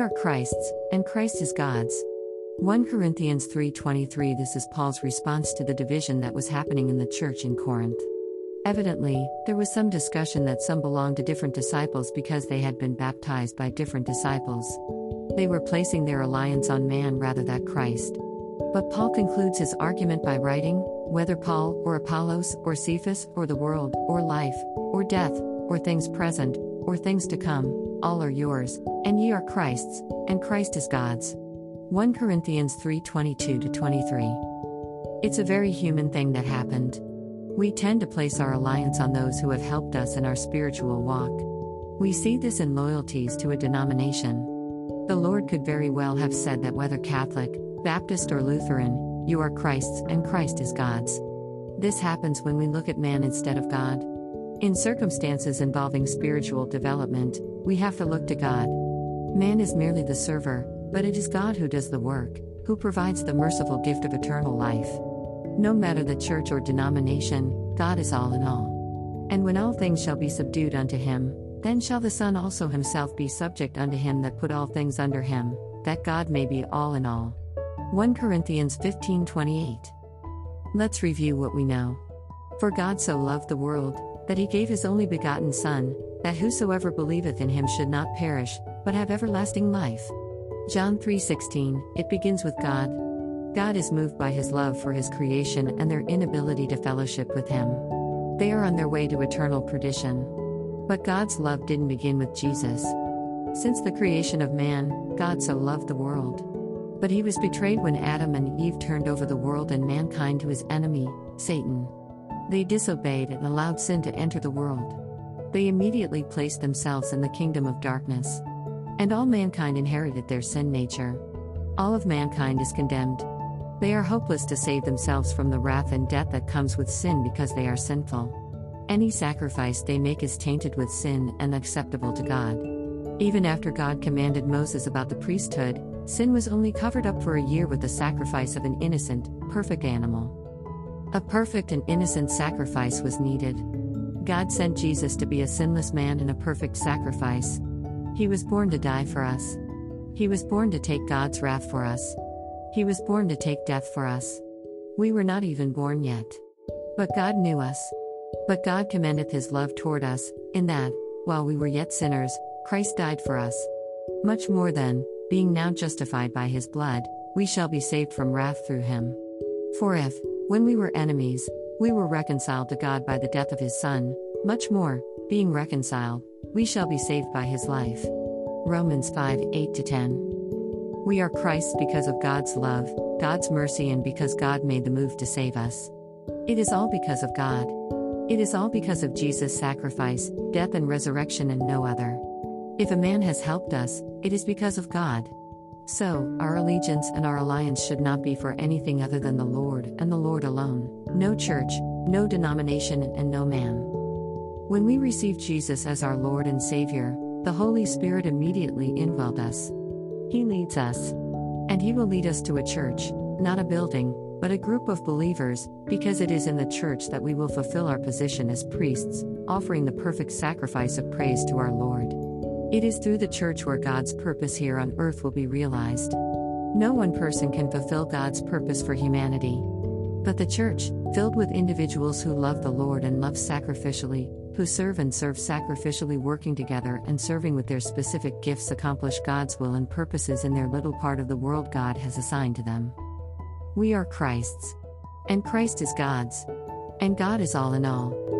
Are Christ's, and Christ is God's. 1 Corinthians 3:23 This is Paul's response to the division that was happening in the church in Corinth. Evidently, there was some discussion that some belonged to different disciples because they had been baptized by different disciples. They were placing their alliance on man rather than Christ. But Paul concludes his argument by writing whether Paul, or Apollos, or Cephas, or the world, or life, or death, or things present, or things to come, all are yours, and ye are Christ's, and Christ is God's. 1 Corinthians 3:22 23. It's a very human thing that happened. We tend to place our alliance on those who have helped us in our spiritual walk. We see this in loyalties to a denomination. The Lord could very well have said that whether Catholic, Baptist, or Lutheran, you are Christ's and Christ is God's. This happens when we look at man instead of God. In circumstances involving spiritual development, we have to look to God. Man is merely the server, but it is God who does the work, who provides the merciful gift of eternal life. No matter the church or denomination, God is all in all. And when all things shall be subdued unto him, then shall the Son also himself be subject unto him that put all things under him, that God may be all in all. 1 Corinthians 15:28. Let's review what we know. For God so loved the world that he gave his only begotten son that whosoever believeth in him should not perish but have everlasting life. John 3:16 It begins with God. God is moved by his love for his creation and their inability to fellowship with him. They are on their way to eternal perdition. But God's love didn't begin with Jesus. Since the creation of man, God so loved the world. But he was betrayed when Adam and Eve turned over the world and mankind to his enemy, Satan. They disobeyed and allowed sin to enter the world. They immediately placed themselves in the kingdom of darkness. And all mankind inherited their sin nature. All of mankind is condemned. They are hopeless to save themselves from the wrath and death that comes with sin because they are sinful. Any sacrifice they make is tainted with sin and acceptable to God. Even after God commanded Moses about the priesthood, sin was only covered up for a year with the sacrifice of an innocent, perfect animal. A perfect and innocent sacrifice was needed. God sent Jesus to be a sinless man and a perfect sacrifice. He was born to die for us. He was born to take God's wrath for us. He was born to take death for us. We were not even born yet. But God knew us. But God commendeth his love toward us, in that, while we were yet sinners, Christ died for us. Much more then, being now justified by his blood, we shall be saved from wrath through him. For if, when we were enemies, we were reconciled to God by the death of his Son, much more, being reconciled, we shall be saved by his life. Romans 5 8 10. We are Christ's because of God's love, God's mercy, and because God made the move to save us. It is all because of God. It is all because of Jesus' sacrifice, death, and resurrection, and no other. If a man has helped us, it is because of God. So, our allegiance and our alliance should not be for anything other than the Lord and the Lord alone, no church, no denomination, and no man. When we receive Jesus as our Lord and Savior, the Holy Spirit immediately indwelled us. He leads us. And He will lead us to a church, not a building, but a group of believers, because it is in the church that we will fulfill our position as priests, offering the perfect sacrifice of praise to our Lord. It is through the church where God's purpose here on earth will be realized. No one person can fulfill God's purpose for humanity. But the church, filled with individuals who love the Lord and love sacrificially, who serve and serve sacrificially, working together and serving with their specific gifts, accomplish God's will and purposes in their little part of the world God has assigned to them. We are Christ's. And Christ is God's. And God is all in all.